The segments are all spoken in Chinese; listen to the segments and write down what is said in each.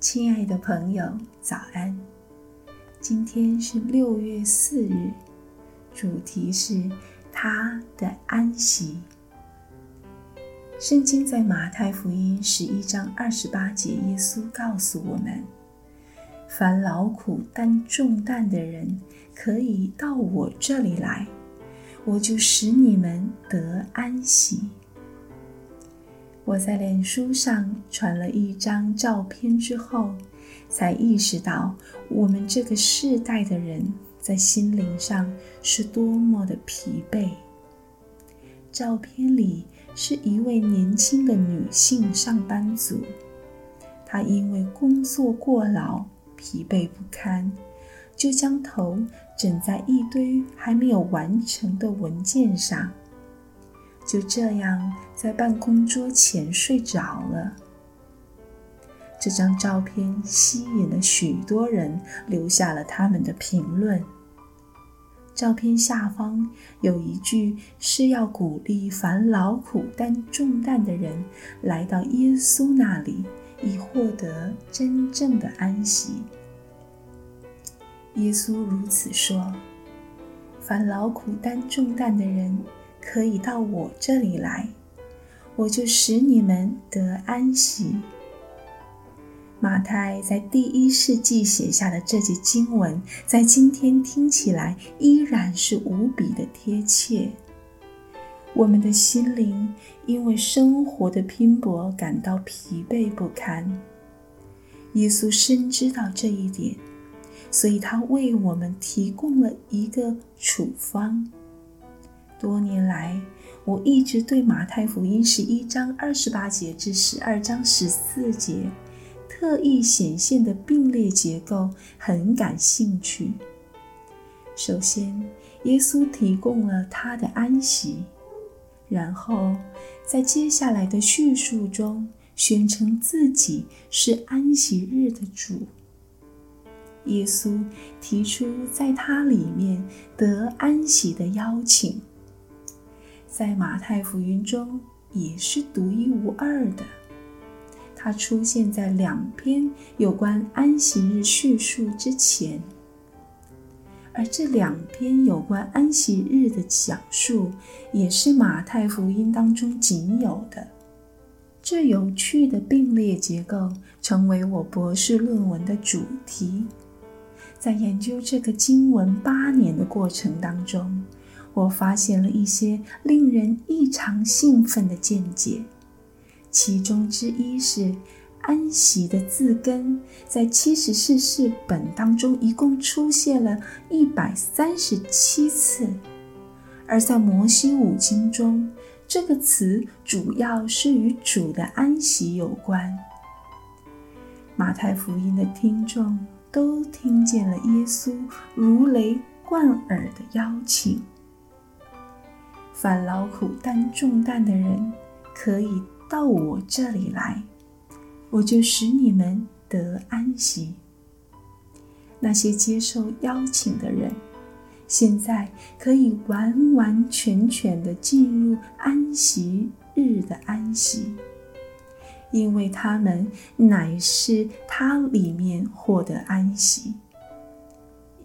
亲爱的朋友，早安！今天是六月四日，主题是他的安息。圣经在马太福音十一章二十八节，耶稣告诉我们：“凡劳苦担重担的人，可以到我这里来，我就使你们得安息。”我在脸书上传了一张照片之后，才意识到我们这个世代的人在心灵上是多么的疲惫。照片里是一位年轻的女性上班族，她因为工作过劳，疲惫不堪，就将头枕在一堆还没有完成的文件上。就这样在办公桌前睡着了。这张照片吸引了许多人，留下了他们的评论。照片下方有一句是要鼓励凡劳苦担重担的人来到耶稣那里，以获得真正的安息。耶稣如此说：“凡劳苦担重担的人。”可以到我这里来，我就使你们得安息。马太在第一世纪写下的这节经文，在今天听起来依然是无比的贴切。我们的心灵因为生活的拼搏感到疲惫不堪，耶稣深知道这一点，所以他为我们提供了一个处方。多年来，我一直对马太福音十一章二十八节至十二章十四节特意显现的并列结构很感兴趣。首先，耶稣提供了他的安息，然后在接下来的叙述中宣称自己是安息日的主。耶稣提出在他里面得安息的邀请。在马太福音中也是独一无二的，它出现在两篇有关安息日叙述之前，而这两篇有关安息日的讲述也是马太福音当中仅有的。这有趣的并列结构成为我博士论文的主题。在研究这个经文八年的过程当中，我发现了一些令人异常兴奋的见解，其中之一是“安息”的字根在七十士译本当中一共出现了一百三十七次，而在摩西五经中，这个词主要是与主的安息有关。马太福音的听众都听见了耶稣如雷贯耳的邀请。凡劳苦担重担的人，可以到我这里来，我就使你们得安息。那些接受邀请的人，现在可以完完全全地进入安息日的安息，因为他们乃是他里面获得安息。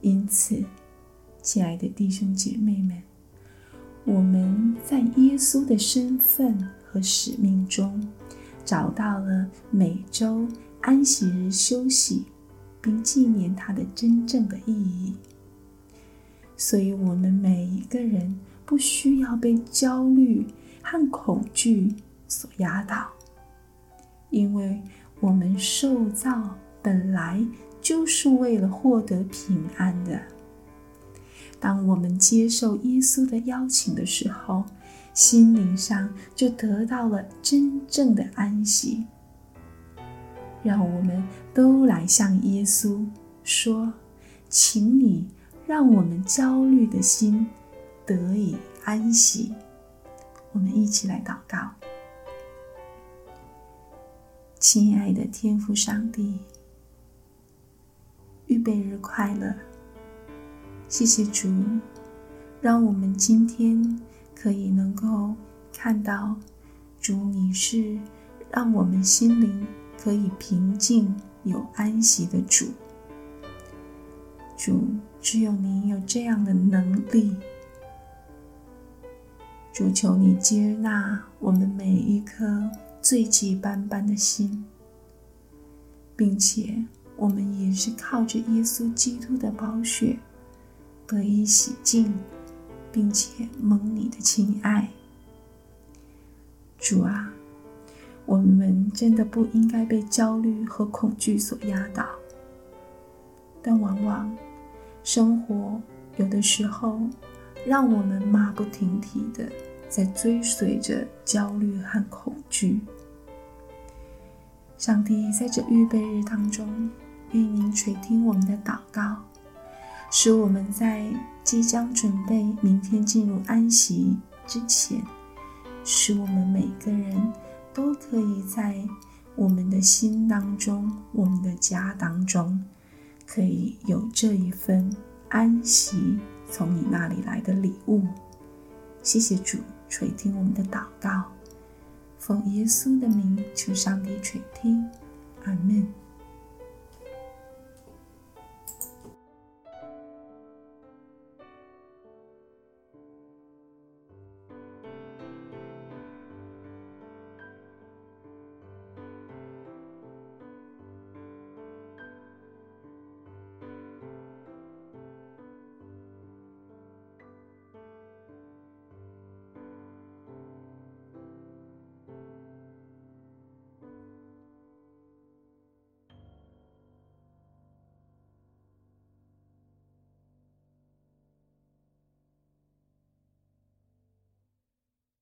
因此，亲爱的弟兄姐妹们。我们在耶稣的身份和使命中，找到了每周安息日休息，并纪念它的真正的意义。所以，我们每一个人不需要被焦虑和恐惧所压倒，因为我们受造本来就是为了获得平安的。当我们接受耶稣的邀请的时候，心灵上就得到了真正的安息。让我们都来向耶稣说：“请你让我们焦虑的心得以安息。”我们一起来祷告。亲爱的天父上帝，预备日快乐。谢谢主，让我们今天可以能够看到主，你是让我们心灵可以平静有安息的主。主，只有你有这样的能力。主，求你接纳我们每一颗罪迹斑斑的心，并且我们也是靠着耶稣基督的宝血得以洗净，并且蒙你的亲爱。主啊，我们真的不应该被焦虑和恐惧所压倒，但往往生活有的时候让我们马不停蹄的在追随着焦虑和恐惧。上帝在这预备日当中，愿您垂听我们的祷告，使我们在即将准备明天进入安息之前。使我们每个人都可以在我们的心当中、我们的家当中，可以有这一份安息从你那里来的礼物。谢谢主垂听我们的祷告，奉耶稣的名求上帝垂听，阿门。